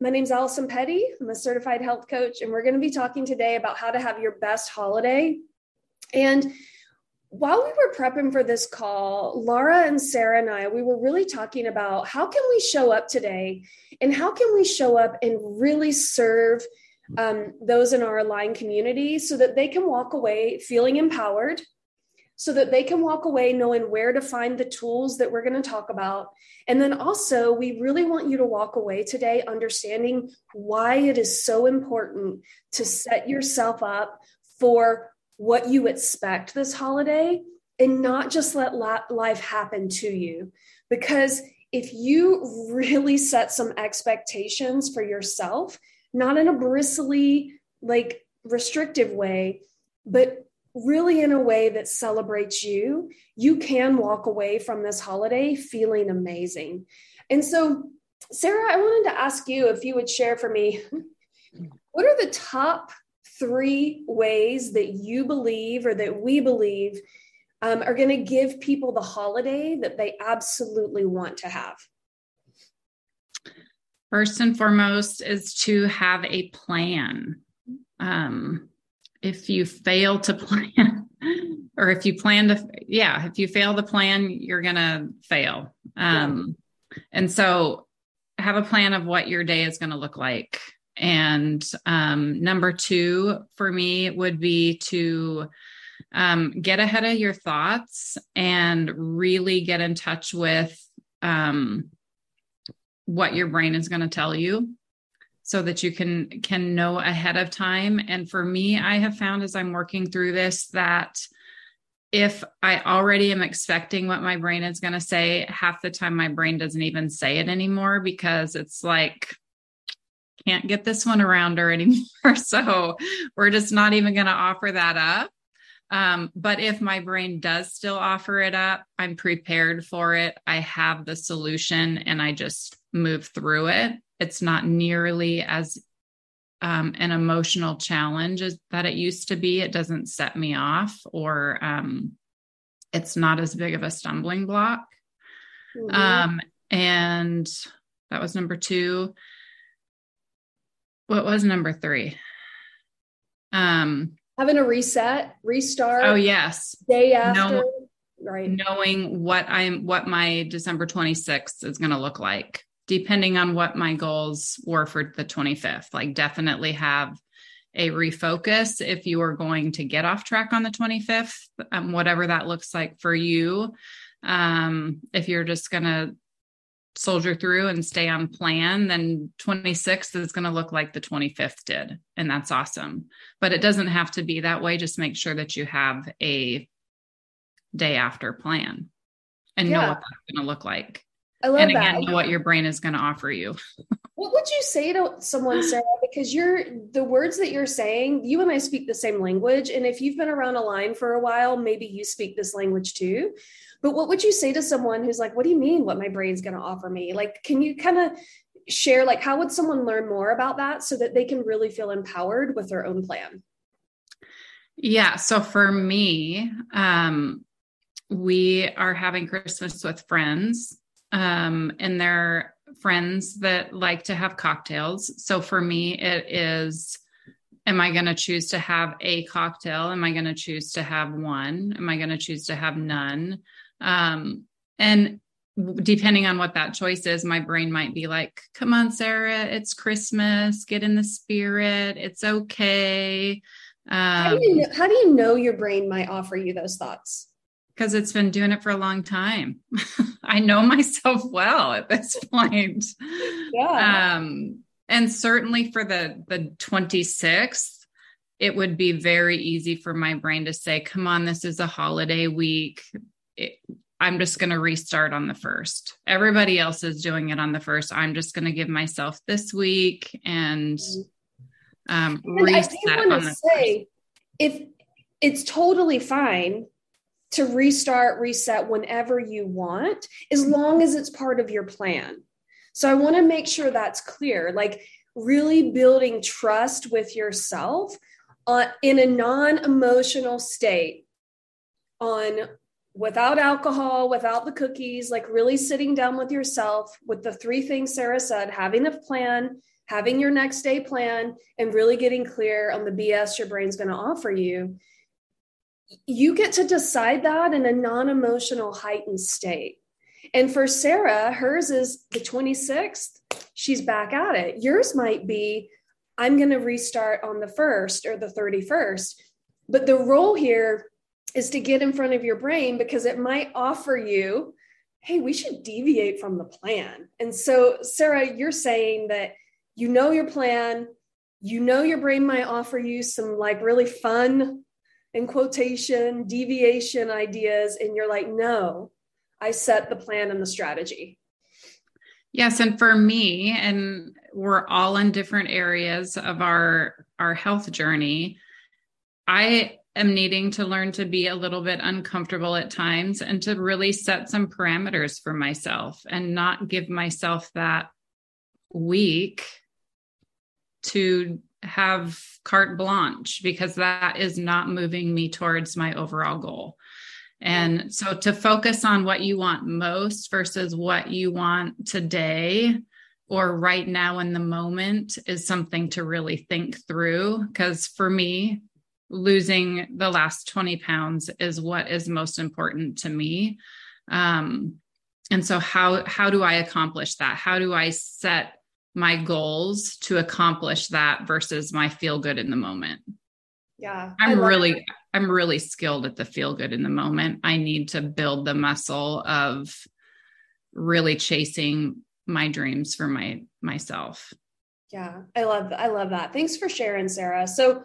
My name's Allison Petty. I'm a certified health coach, and we're going to be talking today about how to have your best holiday. And while we were prepping for this call, Laura and Sarah and I, we were really talking about how can we show up today and how can we show up and really serve um, those in our aligned community so that they can walk away feeling empowered, so that they can walk away knowing where to find the tools that we're going to talk about. And then also, we really want you to walk away today understanding why it is so important to set yourself up for what you expect this holiday and not just let life happen to you. Because if you really set some expectations for yourself, not in a bristly, like restrictive way, but really in a way that celebrates you, you can walk away from this holiday feeling amazing. And so, Sarah, I wanted to ask you if you would share for me what are the top three ways that you believe or that we believe um, are going to give people the holiday that they absolutely want to have? First and foremost is to have a plan. Um, if you fail to plan or if you plan to yeah if you fail to plan you're gonna fail. Um yeah. and so have a plan of what your day is going to look like. And um number two for me would be to um get ahead of your thoughts and really get in touch with um what your brain is going to tell you so that you can can know ahead of time. And for me i have found as i'm working through this that if i already am expecting what my brain is going to say half the time my brain doesn't even say it anymore because it's like can't get this one around her anymore. So we're just not even going to offer that up. Um, but if my brain does still offer it up, I'm prepared for it. I have the solution and I just move through it it's not nearly as um, an emotional challenge as that it used to be. It doesn't set me off, or um, it's not as big of a stumbling block. Mm-hmm. Um, and that was number two. What was number three? Um, having a reset, restart. Oh yes, day after. Right, knowing what I'm, what my December 26th is going to look like depending on what my goals were for the 25th. Like, definitely have a refocus if you are going to get off track on the 25th, um, whatever that looks like for you. Um, if you're just going to soldier through and stay on plan, then 26th is going to look like the 25th did. And that's awesome. But it doesn't have to be that way. Just make sure that you have a day after plan and yeah. know what that's going to look like. I love and again, that. know what your brain is going to offer you. what would you say to someone, Sarah? Because you're the words that you're saying, you and I speak the same language. And if you've been around Align for a while, maybe you speak this language too. But what would you say to someone who's like, what do you mean what my brain's going to offer me? Like, can you kind of share, like, how would someone learn more about that so that they can really feel empowered with their own plan? Yeah. So for me, um, we are having Christmas with friends um, and they're friends that like to have cocktails. So for me, it is am I going to choose to have a cocktail? Am I going to choose to have one? Am I going to choose to have none? Um, and depending on what that choice is, my brain might be like, come on, Sarah, it's Christmas, get in the spirit, it's okay. Um, how, do you know, how do you know your brain might offer you those thoughts? because it's been doing it for a long time. I know myself well at this point. Yeah. Um, and certainly for the the 26th, it would be very easy for my brain to say, "Come on, this is a holiday week. It, I'm just going to restart on the first. Everybody else is doing it on the first. I'm just going to give myself this week and um, and reset on the say, first. If it's totally fine to restart, reset whenever you want, as long as it's part of your plan. So I want to make sure that's clear. Like really building trust with yourself uh, in a non emotional state on without alcohol, without the cookies, like really sitting down with yourself with the three things Sarah said having a plan, having your next day plan and really getting clear on the BS your brain's going to offer you, you get to decide that in a non emotional, heightened state. And for Sarah, hers is the 26th, she's back at it. Yours might be, I'm going to restart on the 1st or the 31st. But the role here is to get in front of your brain because it might offer you, hey, we should deviate from the plan. And so, Sarah, you're saying that you know your plan, you know your brain might offer you some like really fun in quotation deviation ideas and you're like no i set the plan and the strategy. Yes and for me and we're all in different areas of our our health journey i am needing to learn to be a little bit uncomfortable at times and to really set some parameters for myself and not give myself that week to have carte blanche because that is not moving me towards my overall goal. And so to focus on what you want most versus what you want today or right now in the moment is something to really think through. Because for me, losing the last 20 pounds is what is most important to me. Um, and so how how do I accomplish that? How do I set my goals to accomplish that versus my feel good in the moment. Yeah. I'm really that. I'm really skilled at the feel good in the moment. I need to build the muscle of really chasing my dreams for my myself. Yeah. I love I love that. Thanks for sharing Sarah. So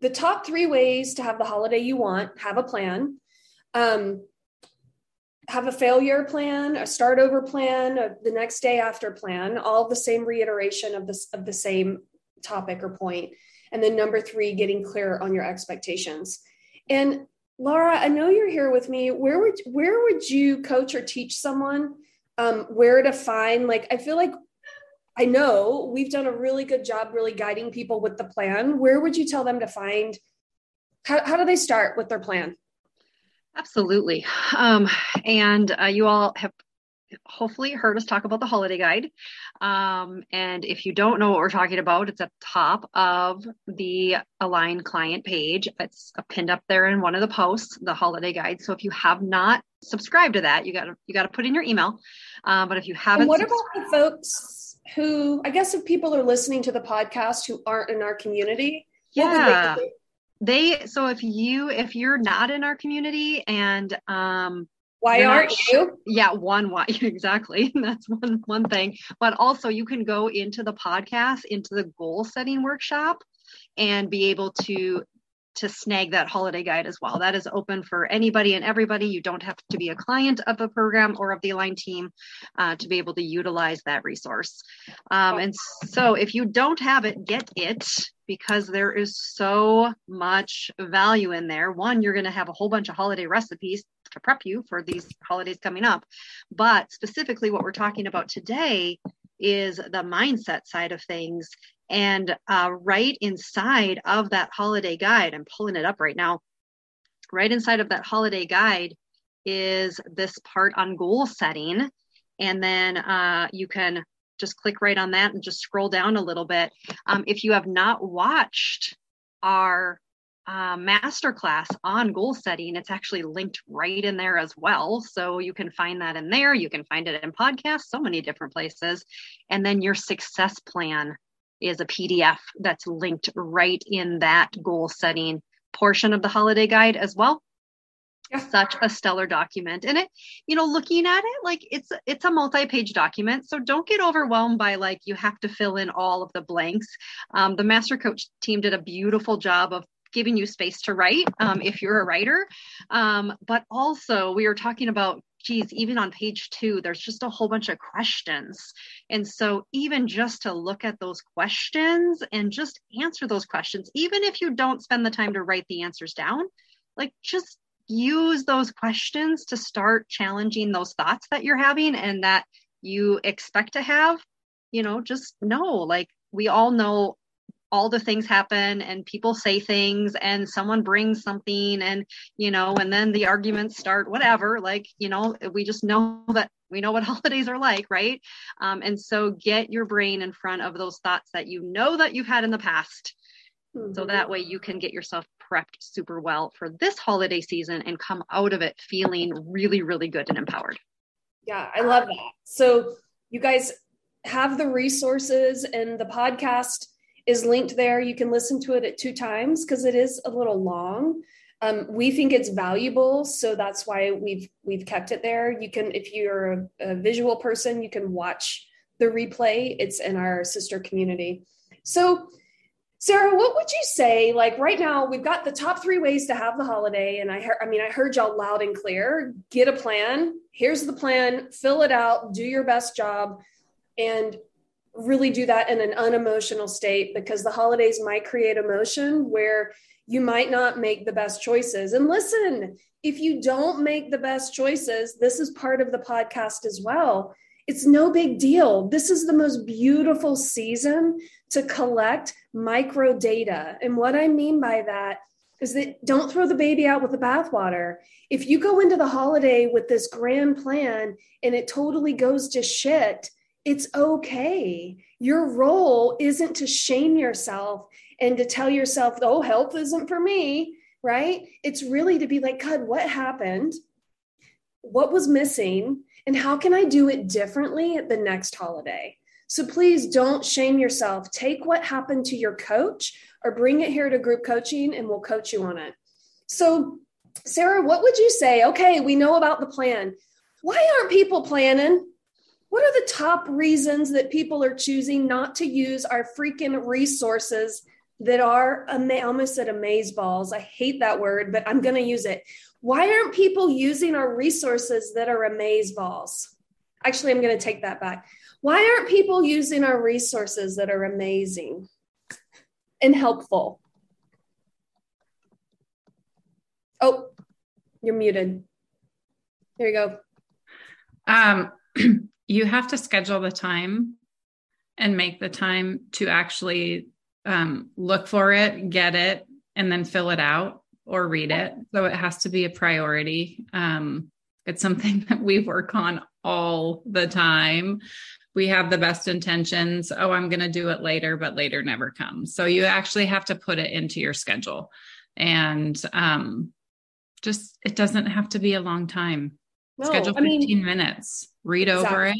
the top 3 ways to have the holiday you want, have a plan. Um have a failure plan, a start over plan, the next day after plan, all the same reiteration of this of the same topic or point. And then number three, getting clear on your expectations. And Laura, I know you're here with me. Where would where would you coach or teach someone um, where to find? Like, I feel like I know we've done a really good job, really guiding people with the plan. Where would you tell them to find? How, how do they start with their plan? Absolutely. Um, and uh, you all have hopefully heard us talk about the holiday guide. Um, and if you don't know what we're talking about, it's at the top of the Align client page. It's pinned up there in one of the posts, the holiday guide. So if you have not subscribed to that, you got to you got to put in your email. Um, but if you haven't, and what about the folks who I guess if people are listening to the podcast who aren't in our community? Yeah they so if you if you're not in our community and um why aren't you yeah one why exactly that's one one thing but also you can go into the podcast into the goal setting workshop and be able to to snag that holiday guide as well. That is open for anybody and everybody. You don't have to be a client of the program or of the Align team uh, to be able to utilize that resource. Um, and so if you don't have it, get it because there is so much value in there. One, you're going to have a whole bunch of holiday recipes to prep you for these holidays coming up. But specifically, what we're talking about today is the mindset side of things and uh, right inside of that holiday guide, I'm pulling it up right now. Right inside of that holiday guide is this part on goal setting. And then uh, you can just click right on that and just scroll down a little bit. Um, if you have not watched our uh, masterclass on goal setting, it's actually linked right in there as well. So you can find that in there. You can find it in podcasts, so many different places. And then your success plan is a PDF that's linked right in that goal setting portion of the holiday guide as well. Yeah. Such a stellar document. And it, you know, looking at it, like it's it's a multi-page document. So don't get overwhelmed by like you have to fill in all of the blanks. Um, the master coach team did a beautiful job of giving you space to write um, if you're a writer. Um, but also, we were talking about geez, even on page two, there's just a whole bunch of questions. And so, even just to look at those questions and just answer those questions, even if you don't spend the time to write the answers down, like just use those questions to start challenging those thoughts that you're having and that you expect to have. You know, just know like we all know all the things happen and people say things and someone brings something and you know and then the arguments start whatever like you know we just know that we know what holidays are like, right? Um, and so get your brain in front of those thoughts that you know that you've had in the past. Mm-hmm. So that way you can get yourself prepped super well for this holiday season and come out of it feeling really, really good and empowered. Yeah, I love that. So you guys have the resources and the podcast is linked there. You can listen to it at two times because it is a little long. Um, we think it's valuable, so that's why we've we've kept it there. You can, if you're a, a visual person, you can watch the replay. It's in our sister community. So, Sarah, what would you say? Like right now, we've got the top three ways to have the holiday, and I heard, I mean, I heard y'all loud and clear. Get a plan. Here's the plan. Fill it out. Do your best job, and really do that in an unemotional state because the holidays might create emotion where you might not make the best choices. And listen, if you don't make the best choices, this is part of the podcast as well. It's no big deal. This is the most beautiful season to collect micro data. And what I mean by that is that don't throw the baby out with the bathwater. If you go into the holiday with this grand plan and it totally goes to shit, it's okay. Your role isn't to shame yourself and to tell yourself, oh, health isn't for me, right? It's really to be like, God, what happened? What was missing? And how can I do it differently at the next holiday? So please don't shame yourself. Take what happened to your coach or bring it here to group coaching and we'll coach you on it. So, Sarah, what would you say? Okay, we know about the plan. Why aren't people planning? what are the top reasons that people are choosing not to use our freaking resources that are I almost said amaze balls. I hate that word, but I'm going to use it. Why aren't people using our resources that are amaze balls? Actually, I'm going to take that back. Why aren't people using our resources that are amazing and helpful? Oh, you're muted. There you go. Um, you have to schedule the time and make the time to actually um, look for it, get it, and then fill it out or read it. So it has to be a priority. Um, it's something that we work on all the time. We have the best intentions. Oh, I'm going to do it later, but later never comes. So you actually have to put it into your schedule. And um, just, it doesn't have to be a long time. No, Schedule 15 I mean, minutes, read exactly. over it.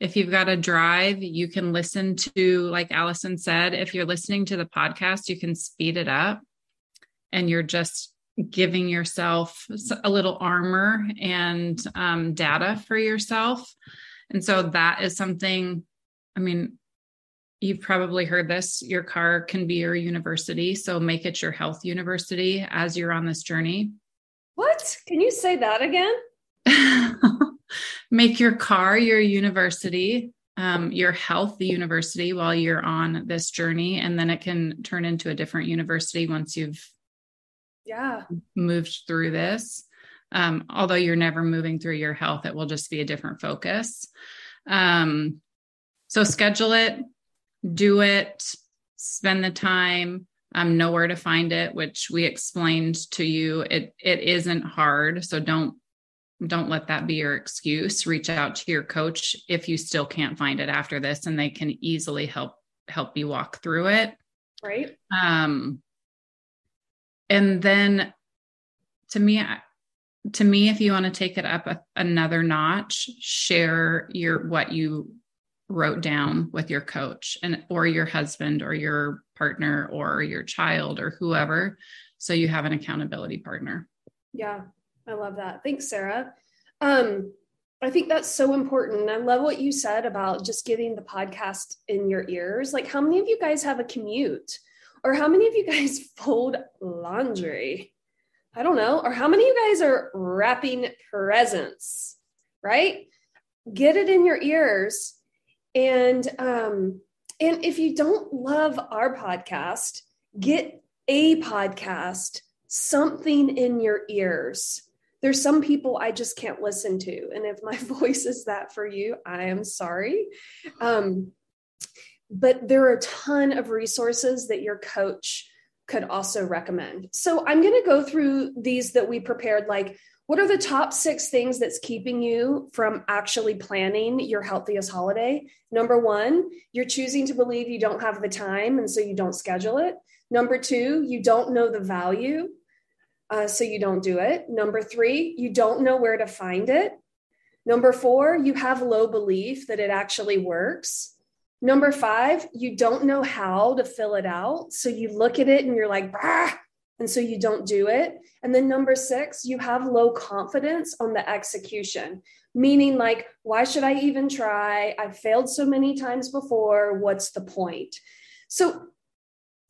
If you've got a drive, you can listen to, like Allison said, if you're listening to the podcast, you can speed it up and you're just giving yourself a little armor and um, data for yourself. And so that is something, I mean, you've probably heard this your car can be your university. So make it your health university as you're on this journey. What? Can you say that again? make your car your university um, your health the university while you're on this journey and then it can turn into a different university once you've yeah moved through this um, although you're never moving through your health it will just be a different focus. Um, so schedule it do it spend the time um, know where to find it which we explained to you. It it isn't hard so don't don't let that be your excuse. Reach out to your coach if you still can't find it after this and they can easily help help you walk through it. Right. Um and then to me to me if you want to take it up a, another notch share your what you wrote down with your coach and or your husband or your partner or your child or whoever so you have an accountability partner yeah I love that. Thanks, Sarah. Um, I think that's so important. I love what you said about just getting the podcast in your ears. Like, how many of you guys have a commute? Or how many of you guys fold laundry? I don't know. Or how many of you guys are wrapping presents, right? Get it in your ears. And um, and if you don't love our podcast, get a podcast, something in your ears there's some people I just can't listen to. And if my voice is that for you, I am sorry. Um, but there are a ton of resources that your coach could also recommend. So I'm going to go through these that we prepared like what are the top 6 things that's keeping you from actually planning your healthiest holiday? Number 1, you're choosing to believe you don't have the time and so you don't schedule it. Number 2, you don't know the value uh, so you don't do it. Number 3, you don't know where to find it. Number 4, you have low belief that it actually works. Number five, you don't know how to fill it out. So you look at it and you're like, and so you don't do it. And then number six, you have low confidence on the execution, meaning like, why should I even try? I've failed so many times before. What's the point? So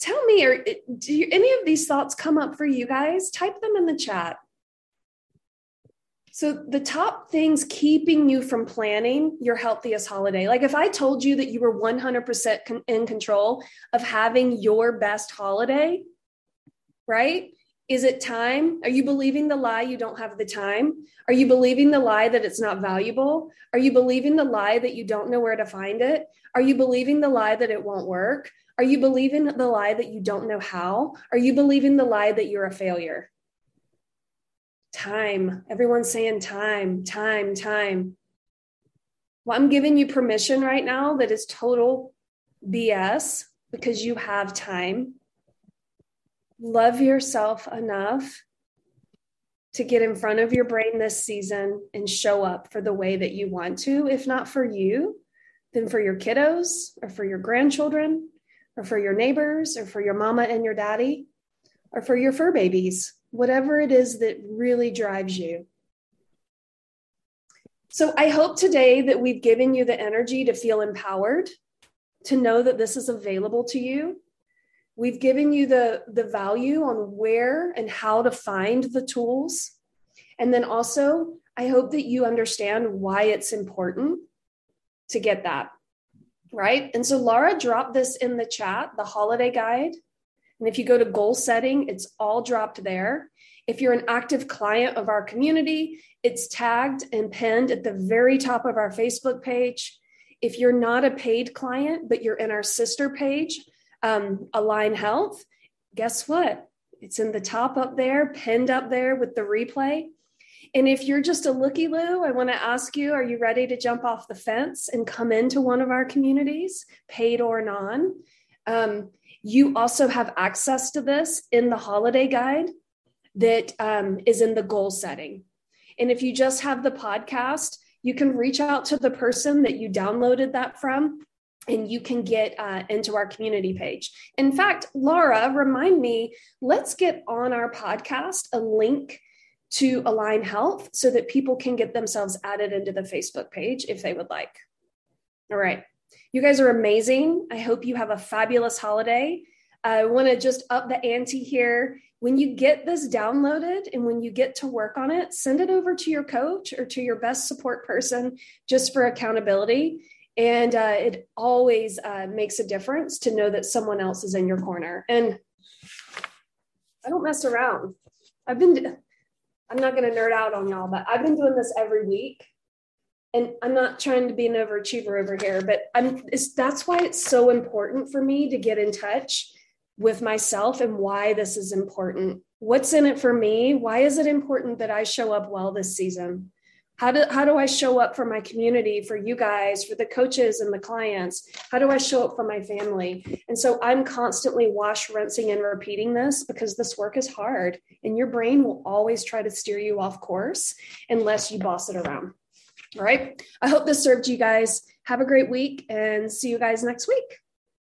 tell me, or do you, any of these thoughts come up for you guys? Type them in the chat. So, the top things keeping you from planning your healthiest holiday, like if I told you that you were 100% in control of having your best holiday, right? Is it time? Are you believing the lie you don't have the time? Are you believing the lie that it's not valuable? Are you believing the lie that you don't know where to find it? Are you believing the lie that it won't work? Are you believing the lie that you don't know how? Are you believing the lie that you're a failure? Time. Everyone's saying time, time, time. Well, I'm giving you permission right now that is total BS because you have time. Love yourself enough to get in front of your brain this season and show up for the way that you want to. If not for you, then for your kiddos or for your grandchildren or for your neighbors or for your mama and your daddy or for your fur babies whatever it is that really drives you. So I hope today that we've given you the energy to feel empowered, to know that this is available to you. We've given you the, the value on where and how to find the tools. And then also, I hope that you understand why it's important to get that. Right. And so Laura dropped this in the chat, the holiday guide. And if you go to goal setting, it's all dropped there. If you're an active client of our community, it's tagged and pinned at the very top of our Facebook page. If you're not a paid client, but you're in our sister page, um, Align Health, guess what? It's in the top up there, pinned up there with the replay. And if you're just a looky loo, I want to ask you are you ready to jump off the fence and come into one of our communities, paid or non? Um, you also have access to this in the holiday guide that um, is in the goal setting. And if you just have the podcast, you can reach out to the person that you downloaded that from and you can get uh, into our community page. In fact, Laura, remind me, let's get on our podcast a link to Align Health so that people can get themselves added into the Facebook page if they would like. All right. You guys are amazing. I hope you have a fabulous holiday. I want to just up the ante here. When you get this downloaded and when you get to work on it, send it over to your coach or to your best support person just for accountability. And uh, it always uh, makes a difference to know that someone else is in your corner. And I don't mess around. I've been, I'm not going to nerd out on y'all, but I've been doing this every week and I'm not trying to be an overachiever over here, but I'm that's why it's so important for me to get in touch with myself and why this is important. What's in it for me? Why is it important that I show up well this season? How do, how do I show up for my community, for you guys, for the coaches and the clients? How do I show up for my family? And so I'm constantly wash, rinsing, and repeating this because this work is hard and your brain will always try to steer you off course unless you boss it around. All right. I hope this served you guys. Have a great week and see you guys next week.